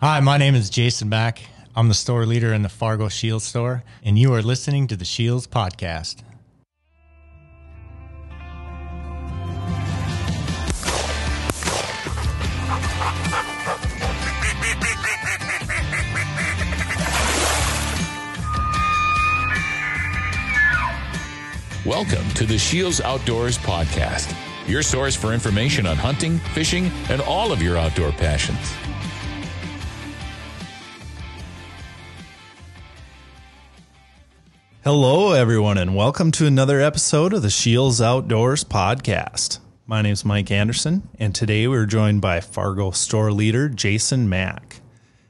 Hi, my name is Jason Mack. I'm the store leader in the Fargo Scheels store, and you are listening to the Scheels Podcast. Welcome to the Scheels Outdoors Podcast, your source for information on hunting, fishing, and all of your outdoor passions. Hello, everyone, and welcome to another episode of the Scheels Outdoors podcast. My name is Mike Anderson, and today we're joined by Fargo store leader Jason Mack.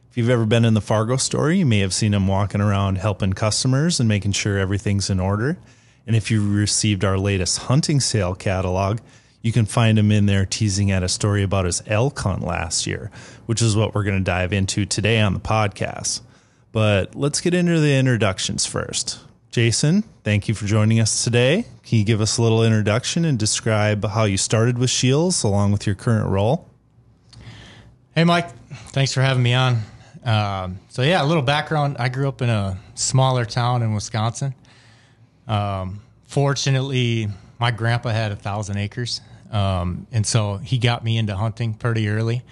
If you've ever been in the Fargo store, you may have seen him walking around helping customers and making sure everything's in order. And if you received our latest hunting sale catalog, you can find him in there teasing at a story about his elk hunt last year, which is what we're going to dive into today on the podcast. But let's get into the introductions first. Jason, thank you for joining us today. Can you give us a little introduction and describe how you started with Scheels along with your current role? Hey, Mike. Thanks for having me on. Um, so, yeah, a little background. I grew up in a smaller town in Wisconsin. Um, fortunately, my grandpa had a thousand acres. Um, and so he got me into hunting pretty early.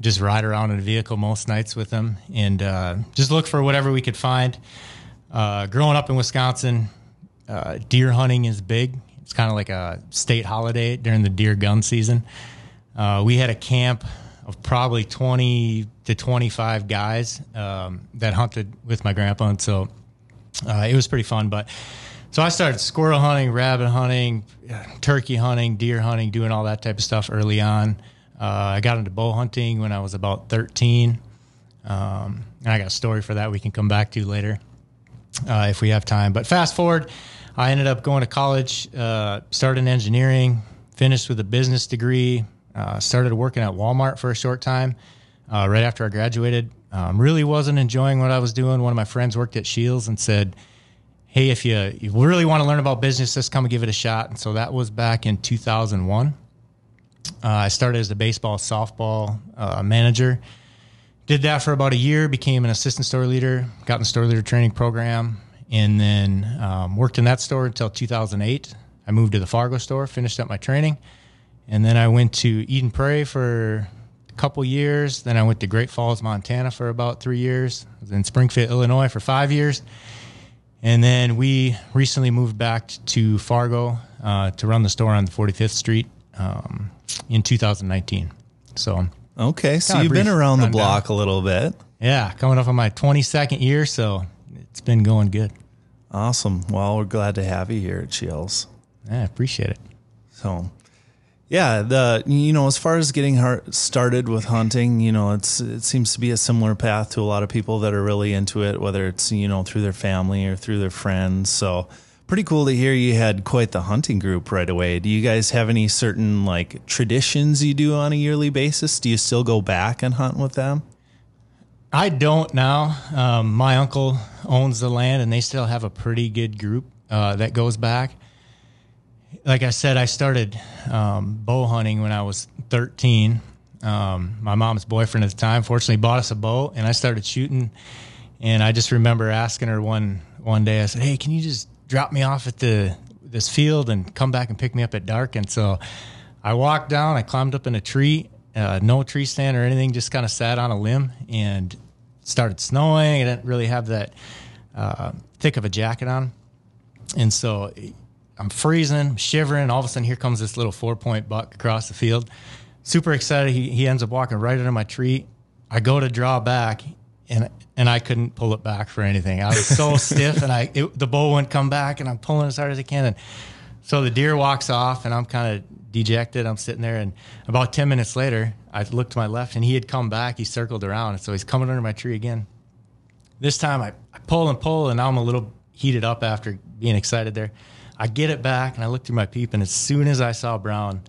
Just ride around in a vehicle most nights with him and uh, just look for whatever we could find. Uh, growing up in Wisconsin, uh, deer hunting is big. It's kind of like a state holiday during the deer gun season. Uh, we had a camp of probably 20 to 25 guys um, that hunted with my grandpa. And so uh, it was pretty fun. But so I started squirrel hunting, rabbit hunting, turkey hunting, deer hunting, doing all that type of stuff early on. Uh, I got into bow hunting when I was about 13. Um, and I got a story for that we can come back to later uh, if we have time. But fast forward, I ended up going to college, uh, started in engineering, finished with a business degree, uh, started working at Walmart for a short time uh, right after I graduated. Um, really wasn't enjoying what I was doing. One of my friends worked at Scheels and said, hey, if you, you really want to learn about business, just come and give it a shot. And so that was back in 2001. Uh, I started as a baseball, softball uh, manager. Did that for about a year, became an assistant store leader, got in the store leader training program, and then um, worked in that store until 2008. I moved to the Fargo store, finished up my training, and then I went to Eden Prairie for a couple years. Then I went to Great Falls, Montana for about three years. Was in Springfield, Illinois for five years and then we recently moved back to Fargo uh, to run the store on 45th Street um, in 2019. So, okay, so you've been around the block a little bit. Yeah, coming up on my 22nd year, so it's been going good. Awesome. Well, we're glad to have you here at Scheels. I appreciate it. So, yeah, the you know as far as getting started with hunting, you know, it's it seems to be a similar path to a lot of people that are really into it, whether it's you know through their family or through their friends. So pretty cool to hear you had quite the hunting group right away. Do you guys have any certain like traditions you do on a yearly basis? Do you still go back and hunt with them? I don't now. Um, my uncle owns the land, and they still have a pretty good group uh, that goes back like I said, I started um, bow hunting when I was 13. Um, my mom's boyfriend at the time fortunately bought us a bow, and I started shooting. And I just remember asking her one one day. I said, "Hey, can you just drop me off at the this field and come back and pick me up at dark?" And so I walked down. I climbed up in a tree, uh, no tree stand or anything, just kind of sat on a limb and started snowing. I didn't really have that uh, thick of a jacket on, and so I'm freezing, shivering. All of a sudden, here comes this little four point buck across the field. Super excited. He, he ends up walking right under my tree. I go to draw back, and and I couldn't pull it back for anything. I was so stiff, and I it, the bow wouldn't come back, and I'm pulling as hard as I can. And so the deer walks off, and I'm kind of dejected. I'm sitting there, and about ten minutes later, I look to my left, and he had come back. He circled around, and so he's coming under my tree again. This time, I, I pull and pull, and now I'm a little heated up after being excited there. I get it back and I look through my peep, and as soon as I saw Brown,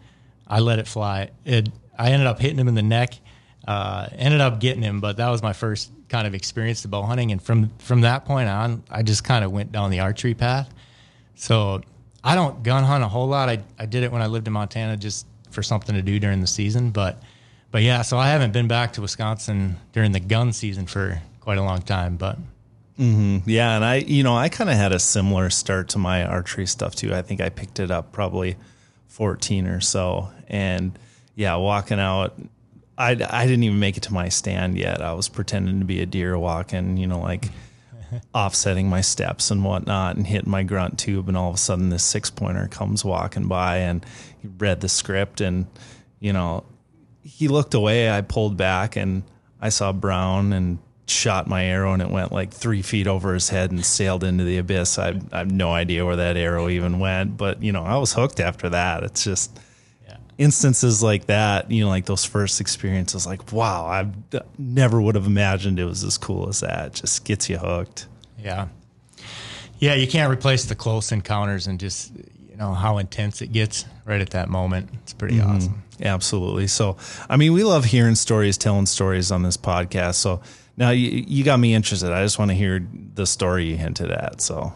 I let it fly. It, I ended up hitting him in the neck. Uh, ended up getting him, but that was my first kind of experience the bow hunting, and from from that point on, I just kind of went down the archery path. So I don't gun hunt a whole lot. I I did it when I lived in Montana just for something to do during the season, but but yeah, so I haven't been back to Wisconsin during the gun season for quite a long time, but mm-hmm. Yeah, and I, you know, I kind of had a similar start to my archery stuff too. I think I picked it up probably 14 or so. And yeah, walking out, I, I didn't even make it to my stand yet. I was pretending to be a deer walking, you know, like offsetting my steps and whatnot and hitting my grunt tube. And all of a sudden, this six pointer comes walking by and he read the script and, you know, he looked away. I pulled back and I saw Brown and shot my arrow and it went like three feet over his head and sailed into the abyss. I, I have no idea where that arrow even went, but you know, I was hooked after that. It's just. Instances like that, you know, like those first experiences, like, wow, I never would have imagined it was as cool as that. It just gets you hooked. yeah. Yeah, you can't replace the close encounters and just, you know, how intense it gets right at that moment. It's pretty Mm-hmm. awesome. Absolutely. So, I mean, we love hearing stories, telling stories on this podcast. So now you, you got me interested. I just want to hear the story you hinted at. So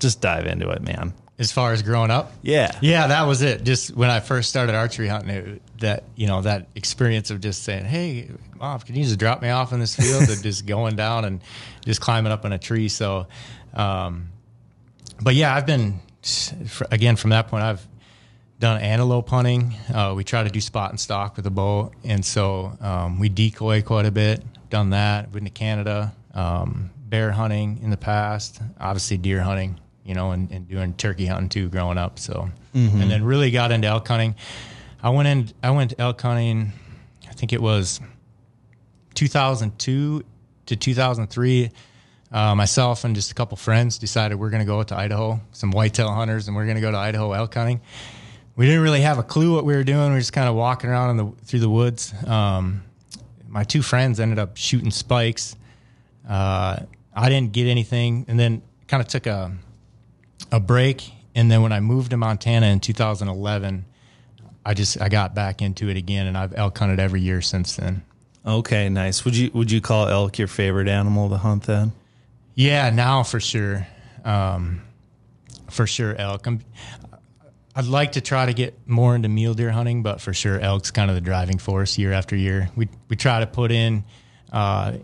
just dive into it, man. As far as growing up, Yeah. Yeah, that was it. Just when I first started archery hunting, it, that you know that experience of just saying, "Hey, mom, can you just drop me off in this field?" and just going down and just climbing up in a tree. So, um, but yeah, I've been again from that point. I've done antelope hunting. Uh, we try to do spot and stock with a bow, and so um, we decoy quite a bit. Done that. Been to Canada. Um, bear hunting in the past. Obviously, deer hunting. You know, and, and doing turkey hunting too, growing up. So, and then really got into elk hunting. I went in. I went elk hunting. I think it was 2002 to 2003. Uh, myself and just a couple friends decided we're going to go to Idaho, some whitetail hunters, and we're going to go to Idaho elk hunting. We didn't really have a clue what we were doing. We were just kind of walking around in the through the woods. Um, my two friends ended up shooting spikes. Uh, I didn't get anything, and then kind of took a a break. And then when I moved to Montana in 2011, I just I got back into it again, and I've elk hunted every year since then. Okay, nice. Would you would you call elk your favorite animal to hunt then? Yeah, now for sure, um, for sure elk. I'm, I'd like to try to get more into mule deer hunting, but for sure elk's kind of the driving force year after year. We we try to put in uh,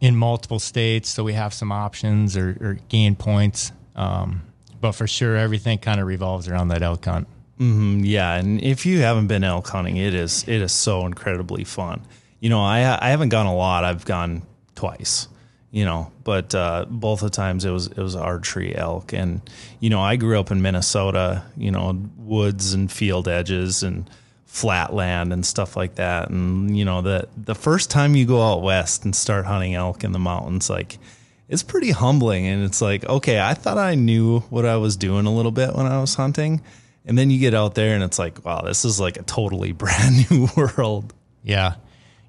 in multiple states so we have some options or, or gain points. Um, but for sure, everything kind of revolves around that elk hunt. Mm, yeah, and if you haven't been elk hunting, it is it is so incredibly fun. You know, I I haven't gone a lot. I've gone twice. You know, but uh, both the times it was it was archery elk, and you know I grew up in Minnesota. You know, woods and field edges and flat land and stuff like that. And you know the the first time you go out west and start hunting elk in the mountains, like it's pretty humbling. And it's like, okay, I thought I knew what I was doing a little bit when I was hunting. And then you get out there and it's like, wow, this is like a totally brand new world. Yeah.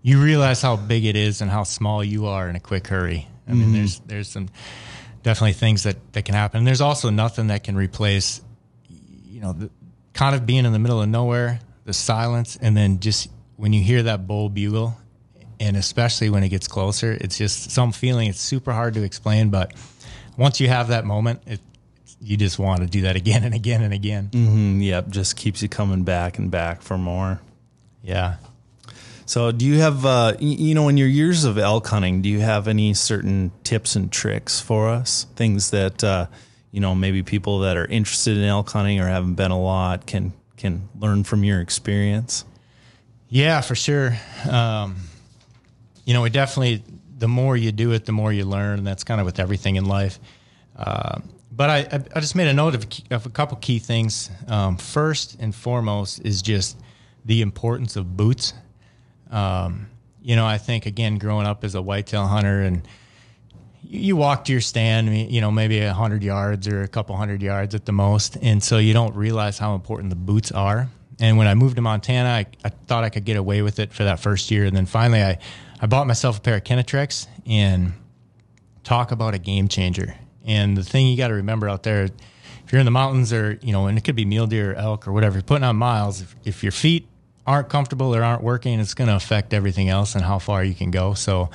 You realize how big it is and how small you are in a quick hurry. I mean, mm-hmm. there's there's some definitely things that, that can happen. And there's also nothing that can replace, you know, the, kind of being in the middle of nowhere, the silence, and then just when you hear that bull bugle, and especially when it gets closer, it's just some feeling. It's super hard to explain, but once you have that moment, it you just want to do that again and again and again. Mm, yep, just keeps you coming back and back for more. Yeah. So, do you have, uh, you know, in your years of elk hunting, do you have any certain tips and tricks for us? Things that, uh, you know, maybe people that are interested in elk hunting or haven't been a lot can can learn from your experience. Yeah, for sure. Um, you know, it definitely, the more you do it, the more you learn. And that's kind of with everything in life. Uh, but I, I, just made a note of, of a couple key things. Um, first and foremost is just the importance of boots. Um, you know, I think, again, growing up as a whitetail hunter and you, you walk to your stand, you know, maybe a hundred yards or a couple hundred yards at the most. And so you don't realize how important the boots are. And when I moved to Montana, I, I thought I could get away with it for that first year. And then finally I, I bought myself a pair of Kenetreks and talk about a game changer. And the thing you got to remember out there, if you're in the mountains or, you know, and it could be mule deer or elk or whatever, you're putting on miles, if, if your feet aren't comfortable or aren't working, it's going to affect everything else and how far you can go. So,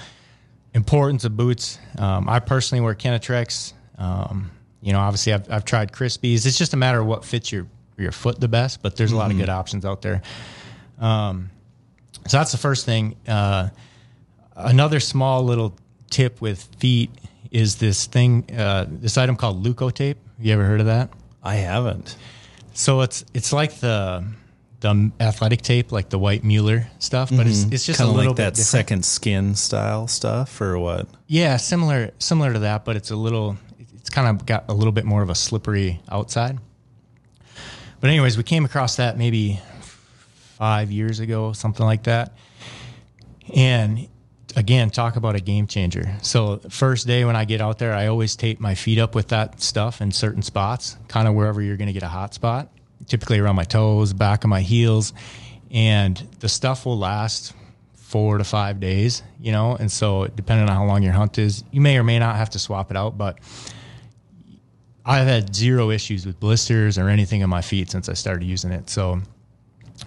importance of boots. Um, I personally wear Kenetreks. Um, you know, obviously I've, I've tried Crispis. It's just a matter of what fits your, your foot the best, but there's a lot of good options out there. Um, So that's the first thing. Uh, another small little tip with feet is this thing, uh, this item called Leukotape. You ever heard of that? I haven't. So it's it's like the the athletic tape, like the white Mueller stuff, but it's it's just Kind a of little like bit that different. second skin style stuff, or what? Yeah, similar similar to that, but it's a little it's kind of got a little bit more of a slippery outside. But anyways, we came across that maybe 5 years ago, something like that. And again, talk about a game changer. So, first day when I get out there, I always tape my feet up with that stuff in certain spots, kind of wherever you're going to get a hot spot, typically around my toes, back of my heels, and the stuff will last four to five days, you know. And so, depending on how long your hunt is, you may or may not have to swap it out. But I've had zero issues with blisters or anything on my feet since I started using it. So,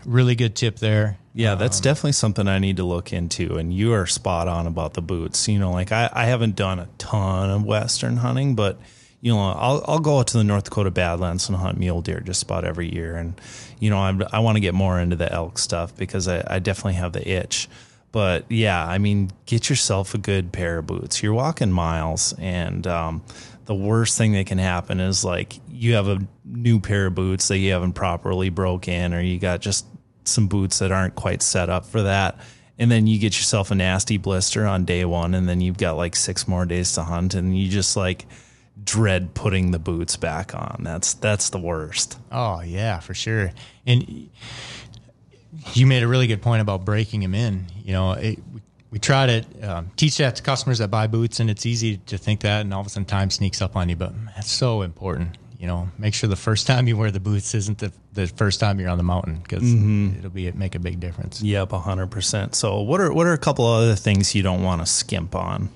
really good tip there. Yeah, that's definitely something I need to look into. And you are spot on about the boots. You know, like I, I haven't done a ton of Western hunting, but you know, I'll I'll go out to the North Dakota Badlands and hunt mule deer just about every year. And you know, I'm, I want to get more into the elk stuff because I, I definitely have the itch. But yeah, I mean, get yourself a good pair of boots. You're walking miles, and um, the worst thing that can happen is like you have a new pair of boots that you haven't properly broken, or you got just some boots that aren't quite set up for that. And then you get yourself a nasty blister on day one, and then you've got like six more days to hunt, and you just like dread putting the boots back on. That's that's the worst. Oh yeah, for sure. And you made a really good point about breaking them in. You know, it, we try to um, teach that to customers that buy boots, and it's easy to think that, and all of a sudden time sneaks up on you. But that's so important. You know, make sure the first time you wear the boots isn't the, the first time you're on the mountain because it'll be make a big difference. Yep, hundred percent. So what are what are a couple other things you don't want to skimp on?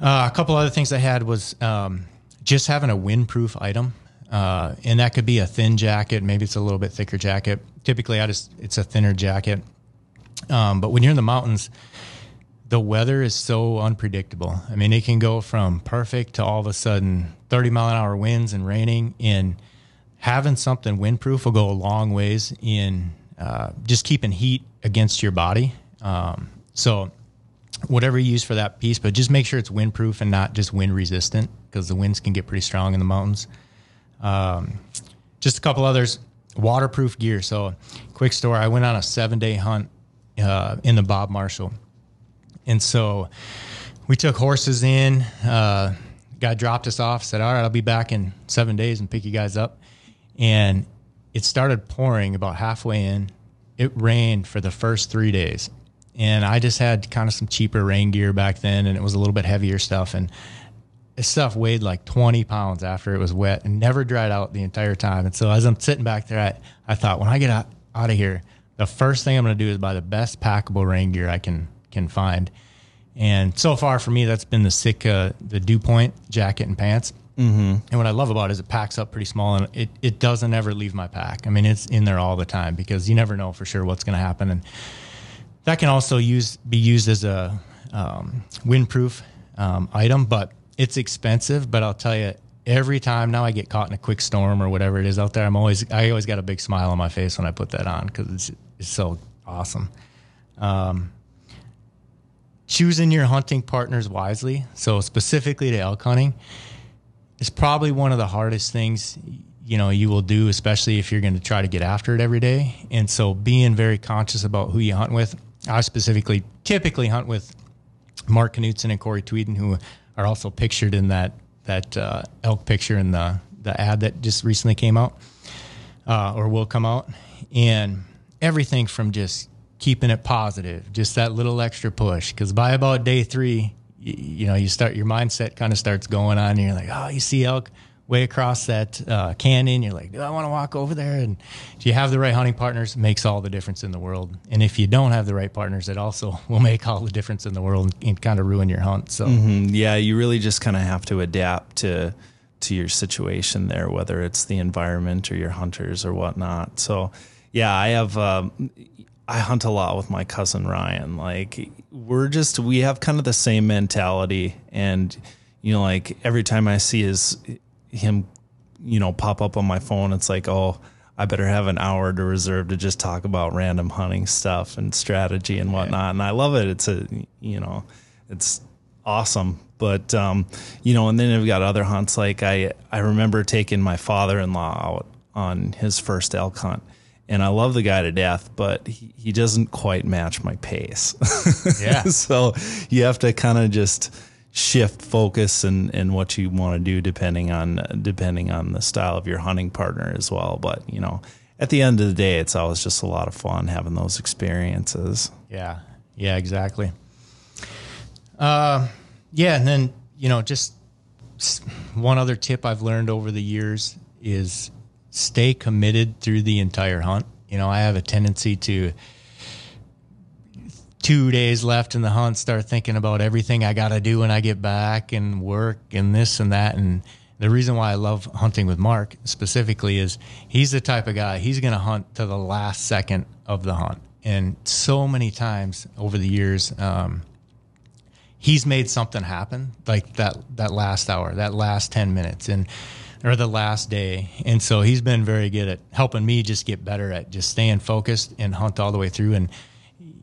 Uh, a couple other things I had was um, just having a windproof item, uh, and that could be a thin jacket. Maybe it's a little bit thicker jacket. Typically, I just it's a thinner jacket. Um, but when you're in the mountains, the weather is so unpredictable. I mean, it can go from perfect to all of a sudden 30 mile an hour winds and raining. And having something windproof will go a long ways in uh, just keeping heat against your body. Um, so whatever you use for that piece, but just make sure it's windproof and not just wind resistant because the winds can get pretty strong in the mountains. Um, just a couple others, waterproof gear. So, quick story: I went on a seven day hunt uh, in the Bob Marshall, and so we took horses in. Uh, guy dropped us off. Said, "All right, I'll be back in seven days and pick you guys up." And it started pouring about halfway in. It rained for the first three days, and I just had kind of some cheaper rain gear back then, and it was a little bit heavier stuff. And this stuff weighed like 20 pounds after it was wet and never dried out the entire time. And so as I'm sitting back there, I, I thought, when I get out, out of here, the first thing I'm going to do is buy the best packable rain gear I can can find. And so far for me, that's been the Sitka, the Dew Point jacket and pants. Mm-hmm. And what I love about it is it packs up pretty small and it, it doesn't ever leave my pack. I mean, it's in there all the time because you never know for sure what's going to happen. And that can also use be used as a um, windproof um, item, but it's expensive. But I'll tell you, every time now I get caught in a quick storm or whatever it is out there, I'm always I always got a big smile on my face when I put that on because it's it's so awesome. Um, choosing your hunting partners wisely, so specifically to elk hunting, is probably one of the hardest things you know you will do, especially if you're going to try to get after it every day. And so, being very conscious about who you hunt with. I specifically typically hunt with Mark Knutson and Corey Tweeden, who are also pictured in that that uh, elk picture in the the ad that just recently came out uh, or will come out, and everything from just keeping it positive, just that little extra push. Because by about day three, you, you know, you start your mindset kind of starts going on. And you're like, oh, you see elk way across that uh, canyon. You're like, do I want to walk over there? And if you have the right hunting partners, makes all the difference in the world. And if you don't have the right partners, it also will make all the difference in the world and kind of ruin your hunt. So Mm, Yeah, you really just kind of have to adapt to to your situation there, whether it's the environment or your hunters or whatnot. So, yeah, I have um, I hunt a lot with my cousin Ryan. Like we're just we have kind of the same mentality, and you know, like every time I see his him, you know, pop up on my phone, it's like, oh. I better have an hour to reserve to just talk about random hunting stuff and strategy and whatnot. And I love it. It's a, you know, it's awesome. But, um, you know, and then we've got other hunts. Like I, I remember taking my father in law out on his first elk hunt. And I love the guy to death, but he, he doesn't quite match my pace. Yeah. so you have to kind of just shift focus and, and what you want to do depending on depending on the style of your hunting partner as well. But you know, at the end of the day, it's always just a lot of fun having those experiences. Yeah. Yeah, exactly. Uh, yeah. And then, you know, just one other tip I've learned over the years is stay committed through the entire hunt. You know, I have a tendency to two days left in the hunt start thinking about everything I got to do when I get back and work and this and that. And the reason why I love hunting with Mark specifically is he's the type of guy, he's going to hunt to the last second of the hunt. And so many times over the years, um, he's made something happen like that that last hour that last 10 minutes and or the last day and so he's been very good at helping me just get better at just staying focused and hunt all the way through and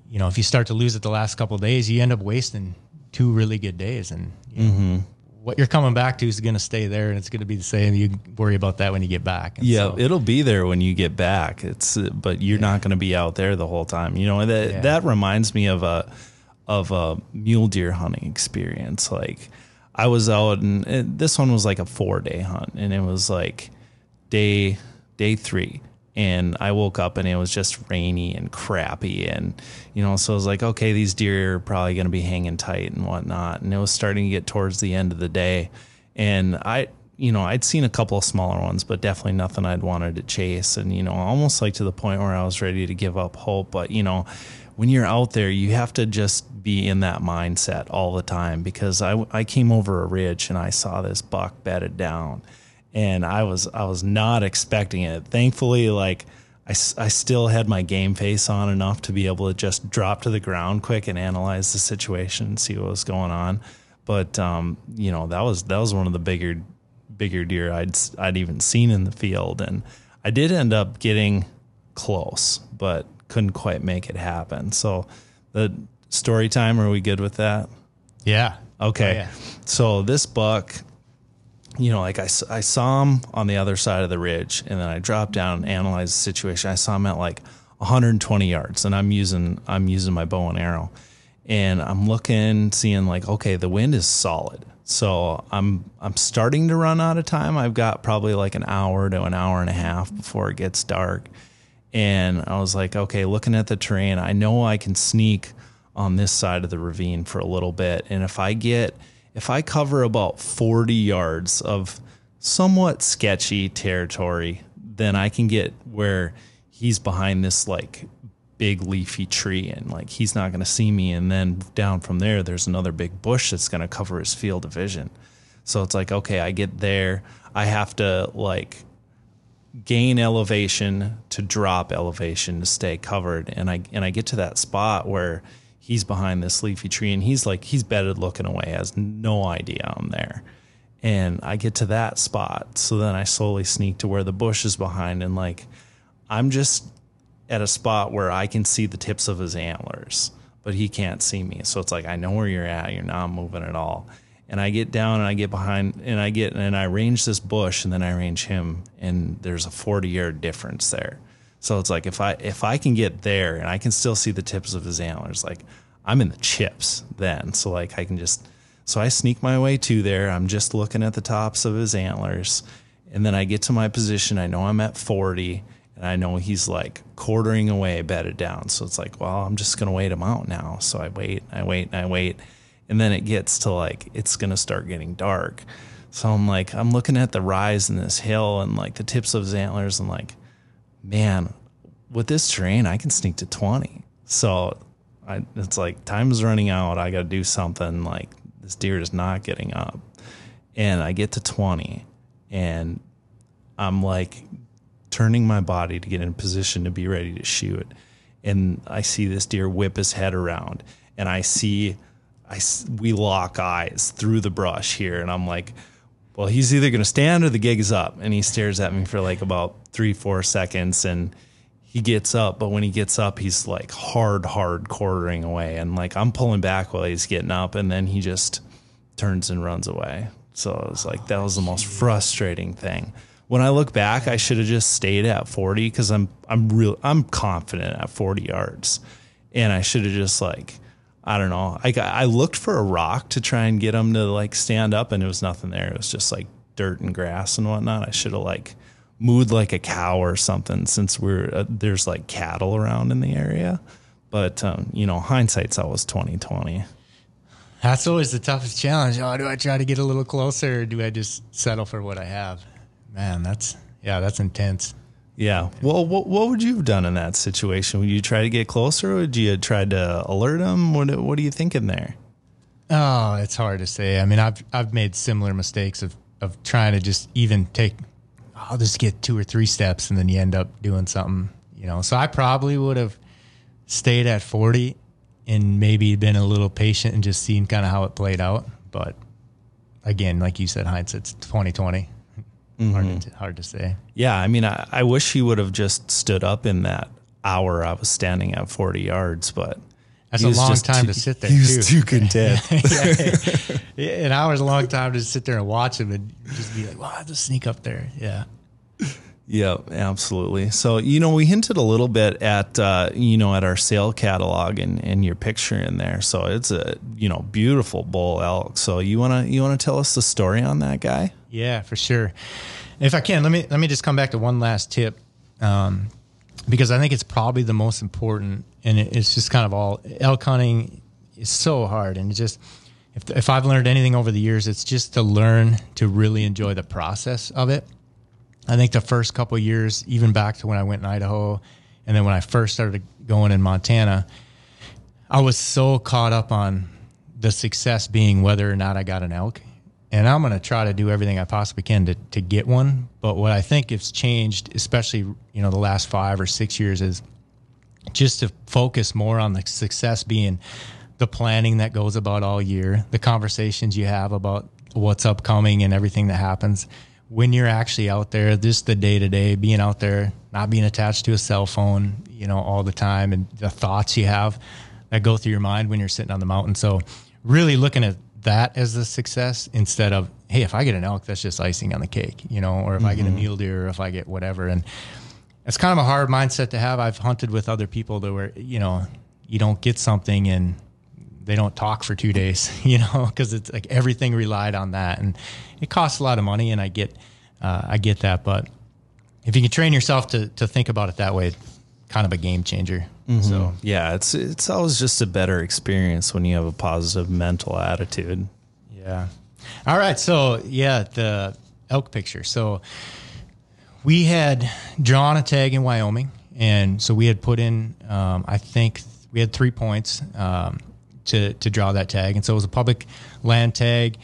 you know if you start to lose it the last couple of days you end up wasting two really good days and you know, what you're coming back to is going to stay there and it's going to be the same you worry about that when you get back And Yeah, so- it'll be there when you get back. It's uh, but you're not going to be out there the whole time. You know that Yeah. that reminds me of a of a mule deer hunting experience. Like I was out and and this one was like a four day hunt, and it was like day day three. And I woke up and it was just rainy and crappy. And, you know, so I was like, okay, these deer are probably going to be hanging tight and whatnot. And it was starting to get towards the end of the day. And I, you know, I'd seen a couple of smaller ones, but definitely nothing I'd wanted to chase. And, you know, almost like to the point where I was ready to give up hope. But, you know, when you're out there, you have to just be in that mindset all the time because I, I came over a ridge and I saw this buck bedded down and I was I was not expecting it. Thankfully, like I, I still had my game face on enough to be able to just drop to the ground quick and analyze the situation and see what was going on. But um, you know that was that was one of the bigger bigger deer I'd I'd even seen in the field, and I did end up getting close, but couldn't quite make it happen. So the story time, are we good with that? yeah Okay. Oh, yeah. So this buck, you know, like I, I saw him on the other side of the ridge and then I dropped down and analyzed the situation. I saw him at like 120 yards and I'm using, I'm using my bow and arrow and I'm looking, seeing like, okay, the wind is solid. So I'm, I'm starting to run out of time. I've got probably like an hour to an hour and a half before it gets dark. And I was like, okay, looking at the terrain, I know I can sneak on this side of the ravine for a little bit. And if I get, if I cover about 40 yards of somewhat sketchy territory, then I can get where he's behind this like big leafy tree and like he's not going to see me. And then down from there, there's another big bush that's going to cover his field of vision. So it's like, okay, I get there. I have to like gain elevation to drop elevation to stay covered and I and I get to that spot where he's behind this leafy tree and he's like he's bedded looking away has no idea I'm there. And I get to that spot. So then I slowly sneak to where the bush is behind and like I'm just at a spot where I can see the tips of his antlers but he can't see me. So it's like I know where you're at. You're not moving at all. And I get down and I get behind and I get and I range this bush and then I range him and there's a 40 yard difference there. So it's like if I if I can get there and I can still see the tips of his antlers, like I'm in the chips then. So like I can just so I sneak my way to there. I'm just looking at the tops of his antlers and then I get to my position. I know I'm at 40 and I know he's like quartering away bedded down. So it's like, well, I'm just gonna wait him out now. So I wait, I wait, and I wait and then it gets to like it's gonna start getting dark. So I'm like I'm looking at the rise in this hill and like the tips of his antlers and like, man, with this terrain I can sneak to 20. So I it's like time is running out. I got to do something. Like this deer is not getting up, and I get to 20, and I'm like turning my body to get in position to be ready to shoot. And I see this deer whip his head around, and I see I, we lock eyes through the brush here, and I'm like, well, he's either going to stand or the gig is up. And he stares at me for like about three, four seconds. And he gets up. But when he gets up, he's like hard, hard quartering away. And like I'm pulling back while he's getting up. And then he just turns and runs away. So it was like, that was the most frustrating thing. When I look back, I should have just stayed at 40 because I'm, I'm real, I'm confident at 40 yards. And I should have just like, I don't know. I I looked for a rock to try and get him to like stand up, and it was nothing there. It was just like dirt and grass and whatnot. I should have like mooed like a cow or something, since we're uh, there's like cattle around in the area. But um, you know, hindsight's always twenty twenty. That's always the toughest challenge. Oh, do I try to get a little closer, or do I just settle for what I have? Man, that's yeah, that's intense. Yeah. Well, what, what would you have done in that situation? Would you try to get closer? Would you try to alert him? What What are you thinking there? Oh, it's hard to say. I mean, I've I've made similar mistakes of of trying to just even take. I'll just get two or three steps, and then you end up doing something. You know, so I probably would have stayed at forty and maybe been a little patient and just seen kind of how it played out. But again, like you said, hindsight's twenty twenty. Mm-hmm. Hard, to, hard to say. Yeah, I mean, I, I wish he would have just stood up in that hour I was standing at 40 yards, but that's a long time too, to sit there. He was too, too content. yeah, an hour's a long time to sit there and watch him and just be like, "Well, I have to sneak up there." Yeah. Yeah, absolutely. So you know, we hinted a little bit at uh, you know at our sale catalog and, and your picture in there. So it's a you know beautiful bull elk. So you wanna you wanna tell us the story on that guy? Yeah, for sure. If I can, let me let me just come back to one last tip, um, because I think it's probably the most important, and it, it's just kind of all elk hunting is so hard, and just if if I've learned anything over the years, it's just to learn to really enjoy the process of it. I think the first couple years, even back to when I went in Idaho, and then when I first started going in Montana, I was so caught up on the success being whether or not I got an elk and I'm going to try to do everything I possibly can to, to get one. But what I think has changed, especially you know the last five or six years, is just to focus more on the success being the planning that goes about all year, the conversations you have about what's upcoming and everything that happens when you're actually out there, just the day to day, being out there, not being attached to a cell phone, you know, all the time, and the thoughts you have that go through your mind when you're sitting on the mountain. So, really looking at that as a success instead of hey if i get an elk that's just icing on the cake you know or if mm-hmm. i get a mm-hmm. mule deer or if i get whatever and it's kind of a hard mindset to have i've hunted with other people that were you know you don't get something and they don't talk for two days you know because it's like everything relied on that and it costs a lot of money and i get uh, i get that but if you can train yourself to, to think about it that way kind of a game changer Mm-hmm. So yeah, it's it's always just a better experience when you have a positive mental attitude. Yeah. All right. So yeah, the elk picture. So we had drawn a tag in Wyoming, and so we had put in. Um, I think we had three points um, to to draw that tag, and so it was a public land tag.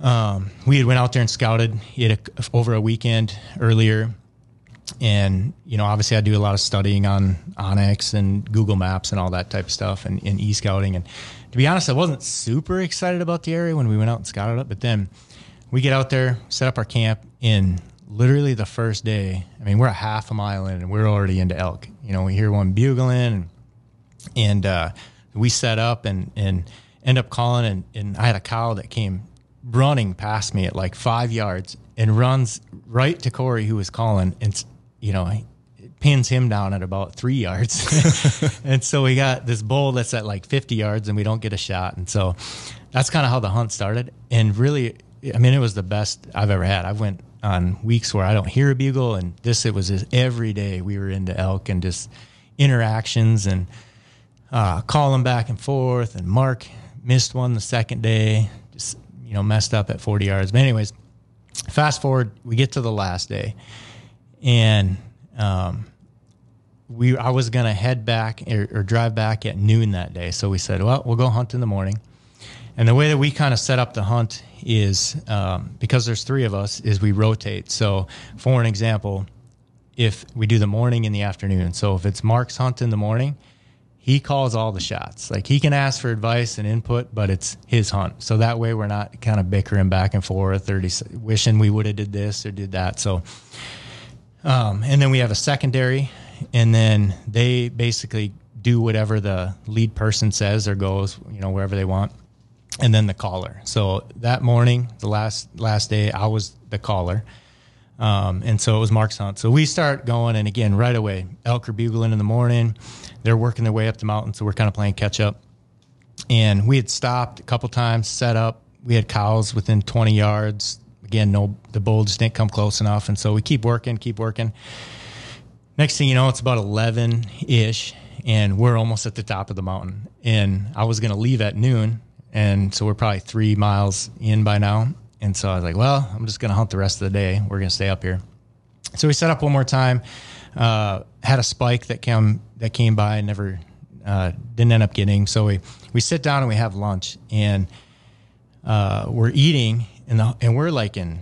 Um, we had went out there and scouted it over a weekend earlier and you know obviously i do a lot of studying on onX and google maps and all that type of stuff and, and e-scouting. And to be honest i wasn't super excited about the area when we went out and scouted it. But then we get out there set up our camp in literally the first day. I mean we're a half a mile in and we're already into elk. You know we hear one bugling and, uh, we set up and and end up calling and, and i had a cow that came running past me at like five yards and runs right to Corey, who was calling, and you know, pins him down at about three yards. and so we got this bull that's at like 50 yards and we don't get a shot. And so that's kind of how the hunt started. And really, I mean, it was the best I've ever had. I went on weeks where I don't hear a bugle and this, it was just every day we were into elk and just interactions and uh, calling back and forth. And Mark missed one the second day, just, you know, messed up at 40 yards. But anyways, fast forward, we get to the last day and um, we I was gonna head back or, or, drive back at noon that day. So we said, well, we'll go hunt in the morning. And the way that we kind of set up the hunt is um, because there's three of us, is we rotate. So for an example, if we do the morning and the afternoon, so if it's Mark's hunt in the morning, he calls all the shots. Like he can ask for advice and input, but it's his hunt. So that way we're not kind of bickering back and forth or wishing we would have did this or did that. So, um, and then we have a secondary, and then they basically do whatever the lead person says or goes, you know, wherever they want. And then the caller. So that morning, the last last day, I was the caller. Um, and so it was Mark's hunt. So we start going, and again, right away, elk are bugling in the morning. They're working their way up the mountain, so we're kind of playing catch up. And we had stopped a couple times, set up. We had cows within 20 yards. Again, no, the just didn't come close enough, and so we keep working, keep working. Next thing you know, it's about 11 ish, and we're almost at the top of the mountain. And I was going to leave at noon, and so we're probably three miles in by now. And so I was like, well, I'm just going to hunt the rest of the day. We're going to stay up here. So we set up one more time. Uh, had a spike that came that came by and never uh, didn't end up getting. So we we sit down and we have lunch and uh, we're eating and the, and we're like in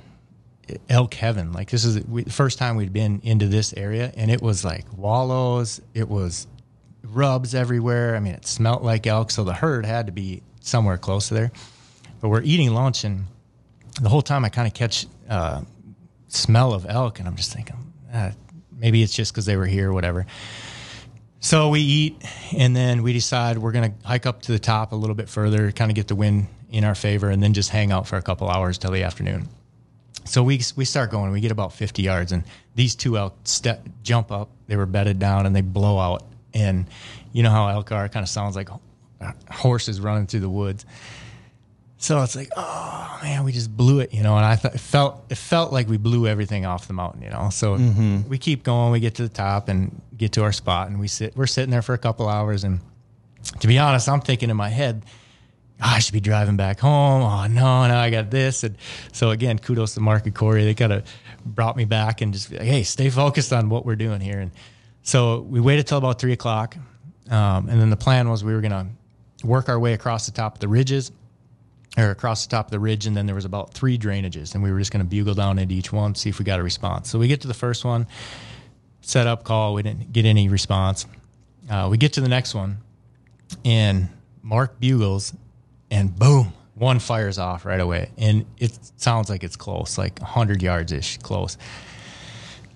elk heaven. Like this is the first time we'd been into this area and it was like wallows. It was rubs everywhere. I mean, it smelt like elk. So the herd had to be somewhere close to there. But we're eating lunch and the whole time I kind of catch uh, smell of elk, and I'm just thinking, ah, maybe it's just because they were here or whatever. So we eat, and then we decide we're going to hike up to the top a little bit further, kind of get the wind in our favor, and then just hang out for a couple hours till the afternoon. So we we start going. We get about 50 yards, and these two elk step jump up. They were bedded down, and they blow out. And you know how elk are. Kind of sounds like horses running through the woods. So it's like, oh man, we just blew it, you know. And I th- it felt it felt like we blew everything off the mountain, you know. So mm-hmm. we keep going, we get to the top and get to our spot, and we sit. We're sitting there for a couple hours, and to be honest, I'm thinking in my head, oh, I should be driving back home. Oh no, now I got this. And so again, kudos to Mark and Corey. They kind of brought me back and just like, hey, stay focused on what we're doing here. And so we waited till about three o'clock, um, and then the plan was we were gonna work our way across the top of the ridges or across the top of the ridge, and then there was about three drainages, and we were just going to bugle down into each one, see if we got a response. So we get to the first one, set up call, we didn't get any response. Uh, we get to the next one, and Mark bugles, and boom, one fires off right away, and it sounds like it's close, like hundred yards ish close.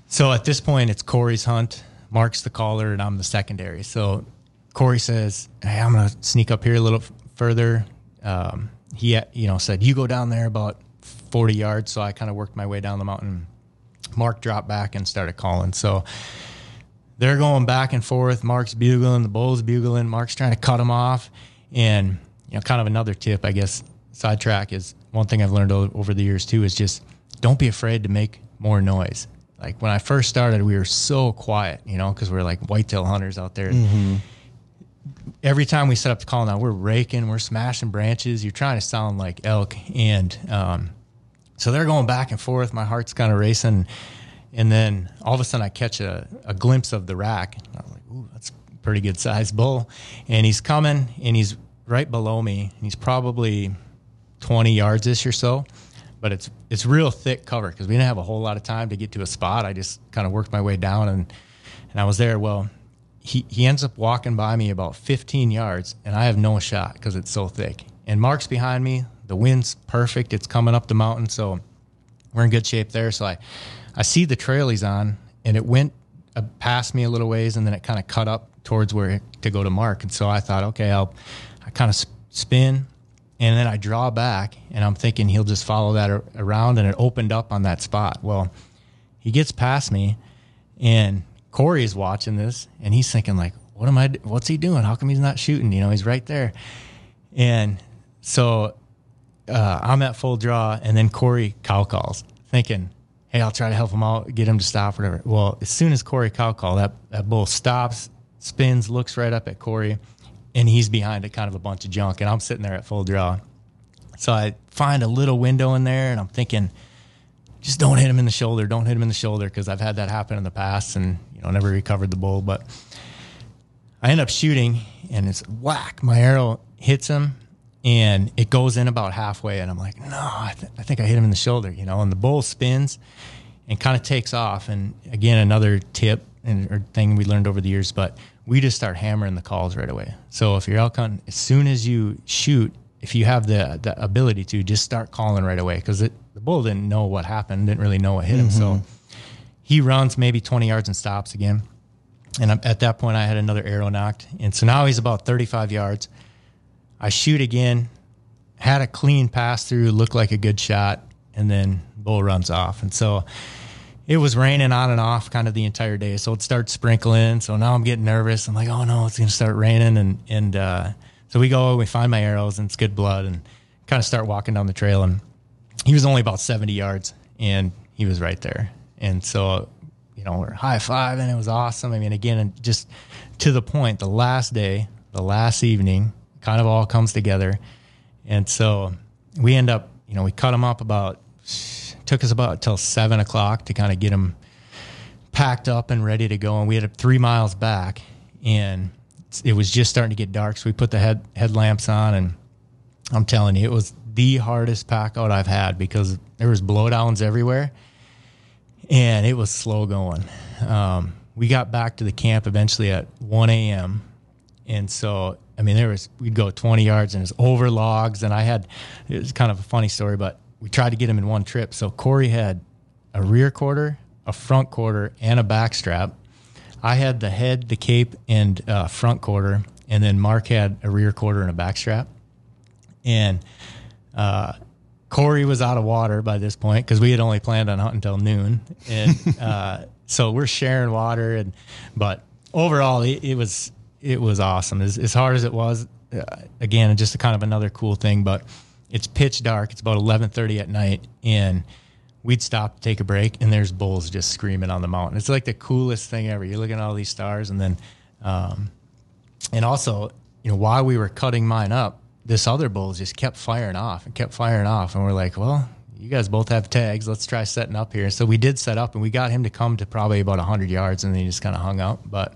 So at this point, it's Corey's hunt. Mark's the caller, and I'm the secondary. So Corey says, "Hey, I'm going to sneak up here a little further." Um, he you know said you go down there about 40 yards so i kind of worked my way down the mountain mark dropped back and started calling so they're going back and forth mark's bugling the bull's bugling mark's trying to cut him off and you know kind of another tip i guess sidetrack is one thing i've learned over the years too is just don't be afraid to make more noise like when i first started we were so quiet you know because we are like whitetail hunters out there mm-hmm every time we set up the call now, we're raking, we're smashing branches. You're trying to sound like elk, and um, so they're going back and forth. My heart's kind of racing, and then all of a sudden I catch a, a glimpse of the rack. I'm like, "Ooh, that's a pretty good sized bull," and he's coming, and he's right below me. He's probably 20 yards ish or so. But it's it's real thick cover because we didn't have a whole lot of time to get to a spot. I just kind of worked my way down and and I was there. Well, he, he ends up walking by me about 15 yards, and I have no shot because it's so thick. And Mark's behind me. The wind's perfect. It's coming up the mountain, so we're in good shape there. So I, I see the trail he's on, and it went uh, past me a little ways, and then it kind of cut up towards where to go to Mark. And so I thought, okay, I'll, I kind of spin, and then I draw back, and I'm thinking he'll just follow that around, and it opened up on that spot. Well, he gets past me, and Corey's watching this and he's thinking like, what am I, what's he doing? How come he's not shooting? You know, he's right there. And so uh, I'm at full draw and then Corey cow calls thinking, Hey, I'll try to help him out, get him to stop, whatever. Well, as soon as Corey cow call, that, that bull stops, spins, looks right up at Corey, and he's behind a kind of a bunch of junk. And I'm sitting there at full draw. So I find a little window in there and I'm thinking, just don't hit him in the shoulder. Don't hit him in the shoulder because I've had that happen in the past and you know never recovered the bull. But I end up shooting and it's whack. My arrow hits him and it goes in about halfway and I'm like, no, I, th- I think I hit him in the shoulder. You know, and the bull spins and kind of takes off. And again, another tip and or thing we learned over the years. But we just start hammering the calls right away. So if you're elk hunting, as soon as you shoot, if you have the the ability to, just start calling right away because the bull didn't know what happened, didn't really know what hit him. So mm-hmm. he runs maybe 20 yards and stops again. And I'm- at that point, I had another arrow nocked, and so now he's about 35 yards. I shoot again, had a clean pass through, looked like a good shot, and then bull runs off. And so it was raining on and off kind of the entire day. So it starts sprinkling. So now I'm getting nervous. I'm like, oh no, it's going to start raining. And, and, uh, so we go, we find my arrows and it's good blood and kind of start walking down the trail. And he was only about 70 yards and he was right there. And so, you know, we're high five and it was awesome. I mean, again, just to the point, the last day, the last evening kind of all comes together. And so we end up, you know, we cut him up about, took us about till seven o'clock to kind of get them packed up and ready to go. And we had three miles back and it was just starting to get dark. So we put the head headlamps on and I'm telling you, it was the hardest pack out I've had because there was blowdowns everywhere and it was slow going. Um, we got back to the camp eventually at 1 a.m. And so, I mean, there was, we'd go 20 yards and it was over logs. And I had, it was kind of a funny story, but we tried to get him in one trip. So Corey had a rear quarter, a front quarter, and a back strap. I had the head, the cape, and uh, front quarter. And then Mark had a rear quarter and a back strap. And uh, Corey was out of water by this point because we had only planned on hunting until noon, and uh, so we're sharing water. And but overall, it, it was it was awesome. As, as hard as it was, uh, again, just a kind of another cool thing. But it's pitch dark. It's about eleven thirty at night, and we'd stop to take a break, and there's bulls just screaming on the mountain. It's like the coolest thing ever. You're looking at all these stars, and then, um, and also, you know, while we were cutting mine up, this other bull just kept firing off and kept firing off. And we're like, well, you guys both have tags. Let's try setting up here. So we did set up and we got him to come to probably about 100 yards and then he just kind of hung up. But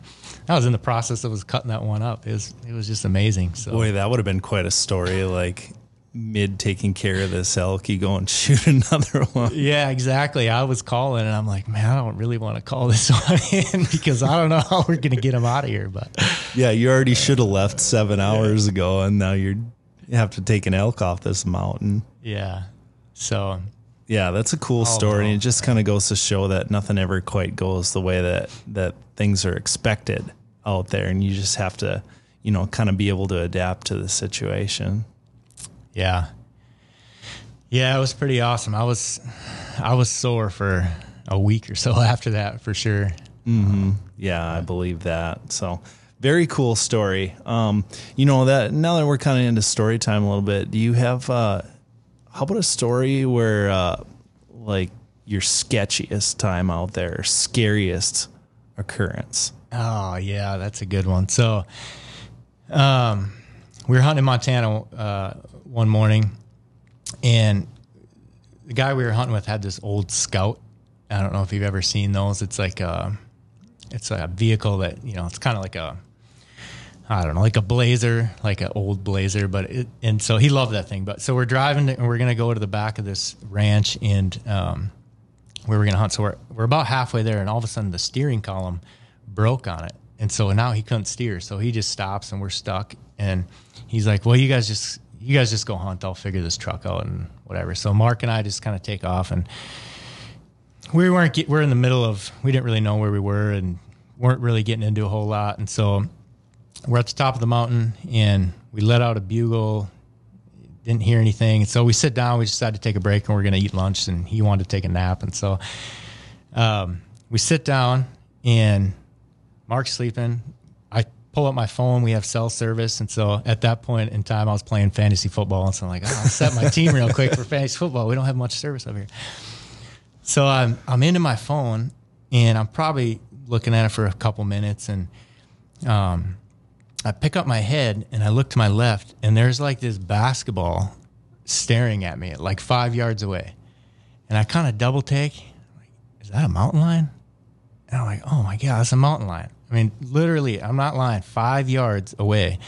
I was in the process of was cutting that one up. It was, it was just amazing. So, Boy, that would have been quite a story. Like mid taking care of this elk, you go and shoot another one. yeah, exactly. I was calling and I'm like, man, I don't really want to call this one in because I don't know how we're going to get him out of here. But Yeah, you already should have left seven hours ago, and now you're you have to take an elk off this mountain. yeah. So Yeah, that's a cool story. no. And it just kind of goes to show that nothing ever quite goes the way that that things are expected out there, and you just have to, you know, kind of be able to adapt to the situation. Yeah. Yeah, it was pretty awesome. I was I was sore for a week or so after that for sure. Yeah, I believe that. So very cool story. Um, you know that now that we're kind of into story time a little bit, do you have uh, how about a story where uh, like your sketchiest time out there, scariest occurrence? Oh yeah, that's a good one. So um we were hunting in Montana uh one morning and the guy we were hunting with had this old scout. I don't know if you've ever seen those. It's like a it's a vehicle that, you know, it's kind of like a I don't know, like a blazer, like an old blazer, but it, and so he loved that thing. But so we're driving to, and we're going to go to the back of this ranch and, um, were going to hunt. So we're, we're about halfway there and all of a sudden the steering column broke on it. And so now he couldn't steer. So he just stops and we're stuck. And he's like, well, you guys just, you guys just go hunt. I'll figure this truck out and whatever. So Mark and I just kind of take off and we weren't get, we're in the middle of we didn't really know where we were and weren't really getting into a whole lot and so we're at the top of the mountain and we let out a bugle didn't hear anything so we sit down we decided to take a break and we're going to eat lunch and he wanted to take a nap and so um, we sit down and mark's sleeping pull up my phone we have cell service and so at that point in time i was playing fantasy football and so i'm like oh, i'll set my team real quick for fantasy football we don't have much service over here so I'm I'm into my phone and I'm probably looking at it for a couple minutes and um I pick up my head and I look to my left and there's like this basketball staring at me at like five yards away. And I kind of double take, like, is that a mountain lion? And I'm like, oh my God, that's a mountain lion. I mean, literally, I'm not lying, five yards away.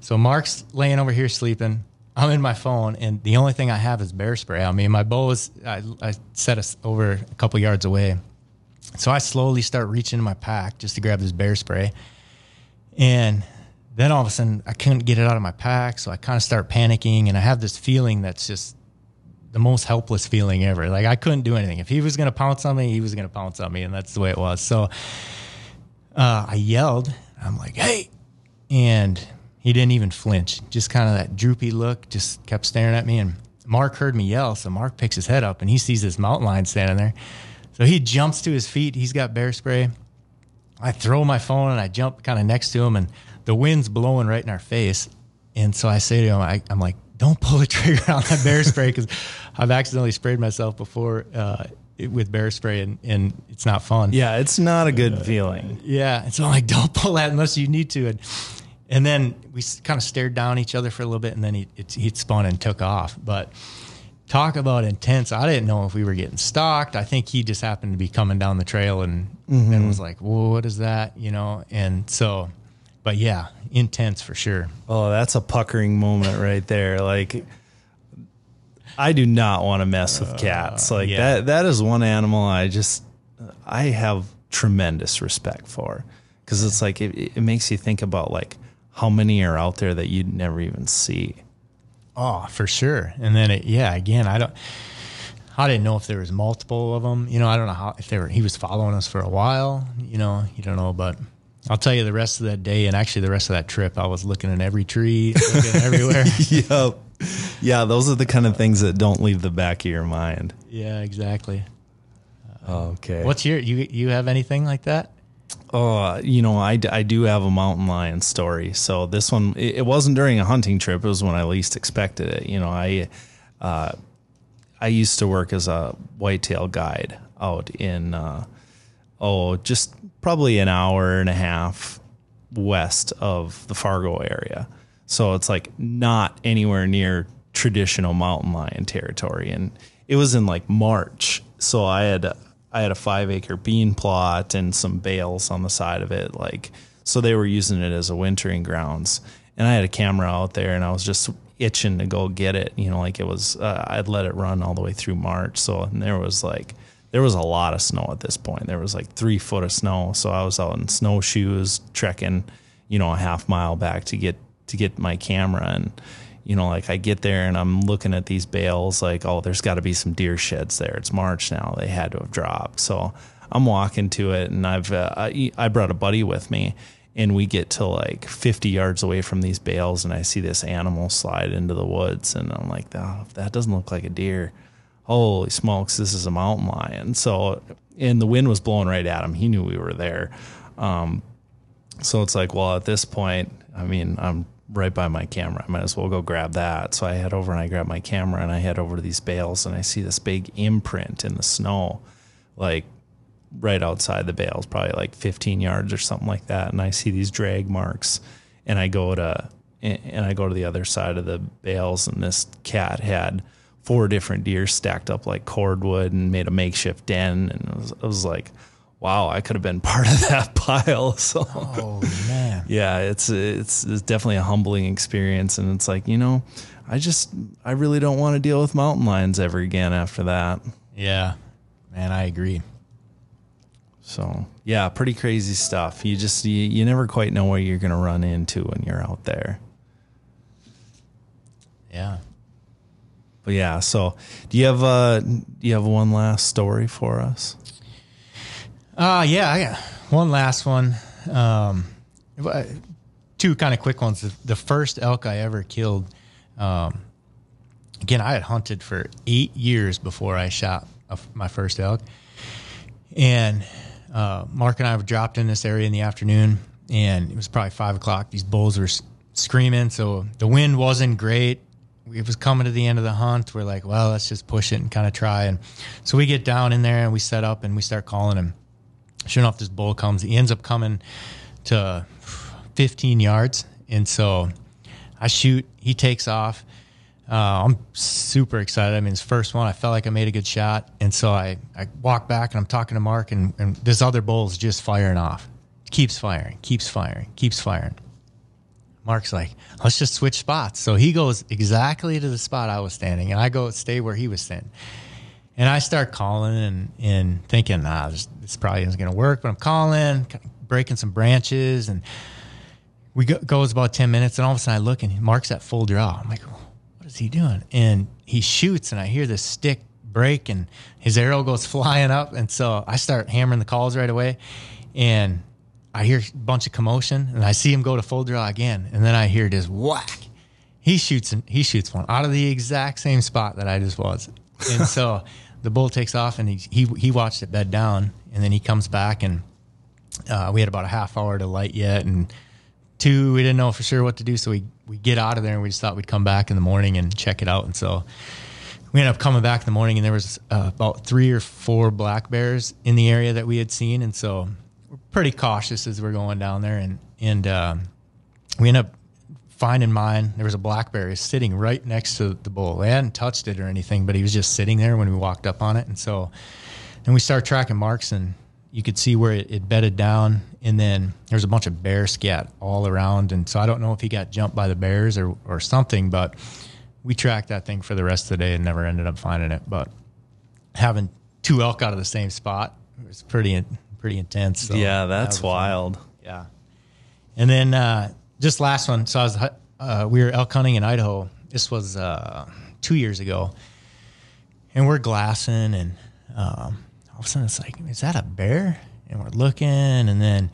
So Mark's laying over here sleeping. I'm in my phone, and the only thing I have is bear spray. I mean, my bow is, I, I set us over a couple yards away. So I slowly start reaching in my pack just to grab this bear spray. And then all of a sudden, I couldn't get it out of my pack. So I kind of start panicking. And I have this feeling that's just the most helpless feeling ever. Like I couldn't do anything. If he was going to pounce on me, he was going to pounce on me. And that's the way it was. So uh, I yelled. I'm like, hey. And he didn't even flinch. Just kind of that droopy look, just kept staring at me. And Mark heard me yell. So Mark picks his head up and he sees this mountain lion standing there. So he jumps to his feet. He's got bear spray. I throw my phone and I jump kind of next to him, and the wind's blowing right in our face. And so I say to him, I, am like, don't pull the trigger on that bear spray because I've accidentally sprayed myself before uh, with bear spray and, and it's not fun. Yeah, it's not a good uh, feeling. Yeah. So like, don't pull that unless you need to. And, and then we kind of stared down each other for a little bit and then he, it, he spun and took off. But talk about intense. I didn't know if we were getting stalked. I think he just happened to be coming down the trail and mm-hmm. and was like, "Whoa, what is that?" You know. And so, but yeah, intense for sure. Oh, that's a puckering moment right there. Like, I do not want to mess with cats. Uh, like yeah. that. That is one animal I just I have tremendous respect for because it's like it, it makes you think about like how many are out there that you'd never even see. Oh, for sure. And then, it, yeah, again, I don't. I didn't know if there was multiple of them. You know, I don't know how if they were. He was following us for a while. You know, you don't know, but I'll tell you the rest of that day and actually the rest of that trip, I was looking in every tree, looking everywhere. yep. Yeah, those are the kind of things that don't leave the back of your mind. Yeah, exactly. Okay. What's your you you have anything like that? Oh, you know, I, I do have a mountain lion story. So this one, it, it, wasn't during a hunting trip. It was when I least expected it. You know, I, uh, I used to work as a whitetail guide out in, uh, oh, just probably an hour and a half west of the Fargo area. So it's like not anywhere near traditional mountain lion territory. And it was in like March. So I had I had a five acre bean plot and some bales on the side of it. Like, so they were using it as a wintering grounds. And I had a camera out there and I was just itching to go get it. You know, like it was, uh, I'd let it run all the way through March. So, and there was like, there was a lot of snow at this point. There was like three foot of snow. So I was out in snowshoes, trekking, you know, a half mile back to get, to get my camera. And, you know, like I get there and I'm looking at these bales, like, oh, there's got to be some deer sheds there. It's March now; they had to have dropped. So I'm walking to it, and I've uh, I, I brought a buddy with me, and we get to like 50 yards away from these bales, and I see this animal slide into the woods, and I'm like, oh, that doesn't look like a deer. Holy smokes, this is a mountain lion. So, and the wind was blowing right at him. He knew we were there. Um, so it's like, well, at this point, I mean, I'm right by my camera. I might as well go grab that. So I head over and I grab my camera and I head over to these bales and I see this big imprint in the snow, like right outside the bales, probably like 15 yards or something like that. And I see these drag marks and I go to, and I go to the other side of the bales and this cat had four different deer stacked up like cordwood and made a makeshift den. And it was, it was like, wow, I could have been part of that pile. So, oh man, yeah, it's, it's it's definitely a humbling experience, and it's like you know, I just I really don't want to deal with mountain lions ever again after that. Yeah, man, I agree. So yeah, pretty crazy stuff. You just you, you never quite know what you're going to run into when you're out there. Yeah. But yeah, so do you have uh do you have one last story for us? Uh, yeah, I got one last one. Um, two kind of quick ones. The, first elk I ever killed, um, again, I had hunted for eight years before I shot a, my first elk. And uh, Mark and I were dropped in this area in the afternoon, and it was probably five o'clock. These bulls were screaming, so the wind wasn't great. It was coming to the end of the hunt. We're like, well, let's just push it and kind of try. And so we get down in there and we set up and we start calling him sure enough, this bull comes. He ends up coming to 15 yards. And so I shoot, he takes off. Uh, I'm super excited. I mean, his first one, I felt like I made a good shot. And so I, I walk back and I'm talking to Mark, and, and this other bull is just firing off. Keeps firing, keeps firing, keeps firing. Mark's like, let's just switch spots. So he goes exactly to the spot I was standing, and I go stay where he was standing. And I start calling and, and thinking, nah, this, this probably isn't going to work, but I'm calling, breaking some branches. And we go, goes about 10 minutes and all of a sudden I look and Mark's at full draw. I'm like, what is he doing? And he shoots and I hear the stick break and his arrow goes flying up. And so I start hammering the calls right away and I hear a bunch of commotion and I see him go to full draw again. And then I hear this whack. He shoots and he shoots one out of the exact same spot that I just was. And so the bull takes off and he, he, he watched it bed down and then he comes back and uh, we had about a half hour to light yet and two we didn't know for sure what to do. So we we get out of there and we just thought we'd come back in the morning and check it out. And so we ended up coming back in the morning and there was uh, about three or four black bears in the area that we had seen. And so we're pretty cautious as we're going down there and and um, we end up finding mine there was a blackberry sitting right next to the bull they hadn't touched it or anything but he was just sitting there when we walked up on it and so then we start tracking marks and you could see where it, it bedded down, and then there's a bunch of bear scat all around. And so I don't know if he got jumped by the bears or, or something, but we tracked that thing for the rest of the day and never ended up finding it. But having two elk out of the same spot was pretty pretty intense. So yeah, that's that wild. Fun. Yeah, and then uh, just last one. So I was uh, we were elk hunting in Idaho. This was uh, two years ago, and we're glassing and. Um, all of a sudden it's like, is that a bear? And we're looking, and then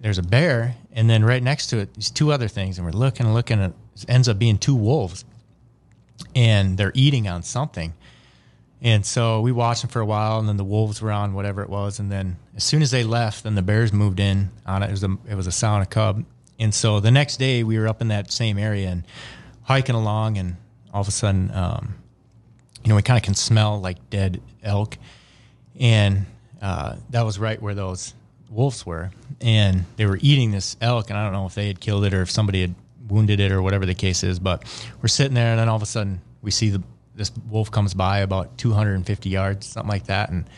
there's a bear, and then right next to it, these two other things, and we're looking looking, and it ends up being two wolves, and they're eating on something. And so we watched them for a while, and then the wolves were on whatever it was, and then as soon as they left, then the bears moved in on it. It was a it was a sow and a cub, and so the next day we were up in that same area and hiking along, and all of a sudden, um, you know, we kind of can smell like dead elk, and uh, that was right where those wolves were, and they were eating this elk, and I don't know if they had killed it or if somebody had wounded it or whatever the case is, but we're sitting there, and then all of a sudden we see the this wolf comes by about 250 yards, something like that, and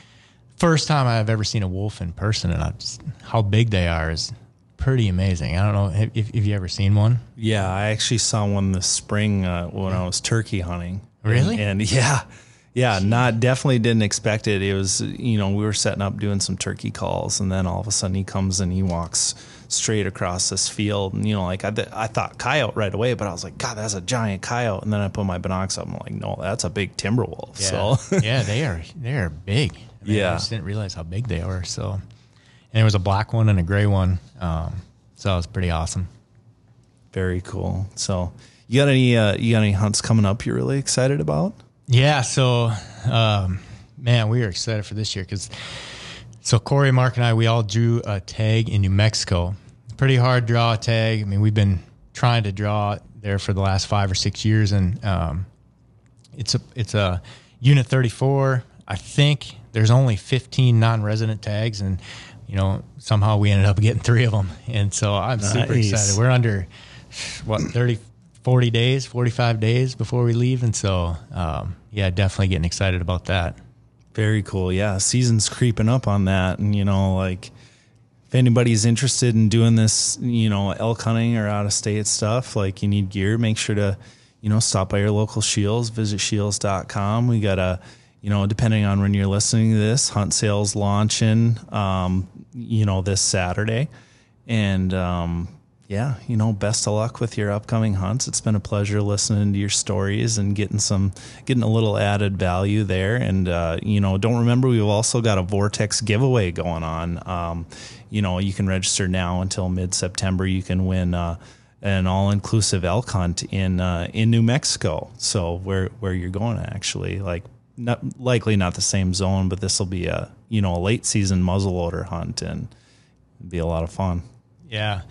first time I've ever seen a wolf in person, and just, how big they are is pretty amazing. I don't know if, if you ever seen one. Yeah, I actually saw one this spring uh, when I was turkey hunting. Really? And, and yeah, yeah, not definitely didn't expect it. It was, you know, we were setting up doing some turkey calls, and then all of a sudden he comes and he walks straight across this field. And, you know, like I, th- I thought coyote right away, but I was like, God, that's a giant coyote. And then I put my binocs up. And I'm like, no, that's a big timber wolf. Yeah. So yeah, they are they are big. I mean, yeah, I just didn't realize how big they were. So, and it was a black one and a gray one. Um, so it was pretty awesome. Very cool. So, you got any uh, you got any hunts coming up you're really excited about? Yeah. So, um, man, we are excited for this year because so Corey, Mark, and I, we all drew a tag in New Mexico. Pretty hard draw a tag. I mean, we've been trying to draw there for the last five or six years, and um, it's a it's a unit 34. I think there's only 15 non-resident tags, and you know somehow we ended up getting three of them, and so I'm nice. super excited. We're under what 30 40 days, 45 days before we leave. And so, um, yeah, definitely getting excited about that. Very cool. Yeah. Season's creeping up on that. And, you know, like if anybody's interested in doing this, you know, elk hunting or out of state stuff, like you need gear, make sure to, you know, stop by your local Scheels, visit scheels.com. We got a, you know, depending on when you're listening to this, hunt sales launching, um, you know, this Saturday. And, um, yeah, you know, best of luck with your upcoming hunts. It's been a pleasure listening to your stories and getting some, getting a little added value there. And, uh, you know, don't remember, we've also got a Vortex giveaway going on. Um, you know, you can register now until mid September. You can win, uh, an all inclusive elk hunt in, uh, in New Mexico. So where, where you're going actually, like, not likely not the same zone, but this will be a, you know, a late season muzzleloader hunt and be a lot of fun. Yeah.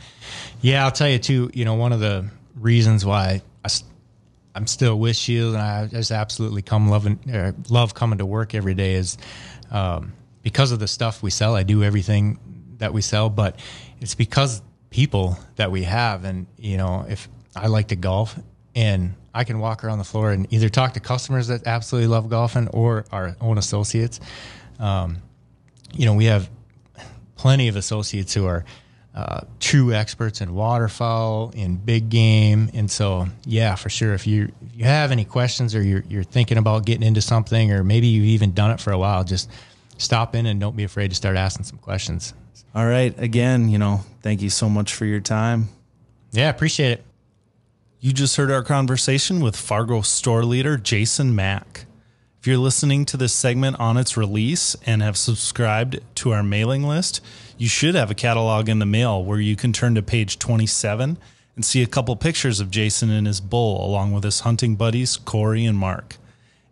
Yeah. I'll tell you too, you know, one of the reasons why I, I'm still with Scheels and I just absolutely come loving, uh, love coming to work every day is, um, because of the stuff we sell. I do everything that we sell, but it's because people that we have. And, you know, if I like to golf and I can walk around the floor and either talk to customers that absolutely love golfing or our own associates. Um, you know, we have plenty of associates who are, uh, true experts in waterfowl, in big game, and so yeah, for sure. If you if you have any questions or you're you're thinking about getting into something, or maybe you've even done it for a while, just stop in and don't be afraid to start asking some questions. All right, again, you know, thank you so much for your time. Yeah, appreciate it. You just heard our conversation with Fargo store leader Jason Mack. If you're listening to this segment on its release and have subscribed to our mailing list, you should have a catalog in the mail where you can turn to page 27 and see a couple pictures of Jason and his bull, along with his hunting buddies, Corey and Mark.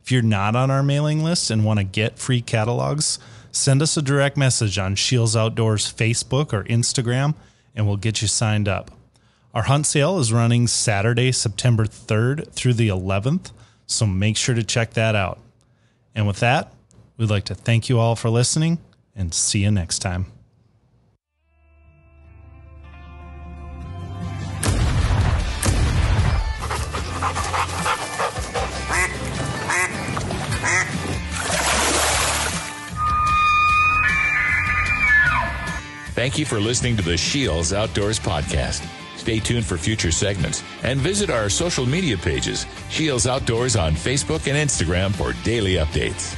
If you're not on our mailing list and want to get free catalogs, send us a direct message on Scheels Outdoors Facebook or Instagram, and we'll get you signed up. Our hunt sale is running Saturday, September 3rd through the 11th, so make sure to check that out. And with that, we'd like to thank you all for listening and see you next time. Thank you for listening to the Scheels Outdoors Podcast. Stay tuned for future segments and visit our social media pages, Scheels Outdoors on Facebook and Instagram for daily updates.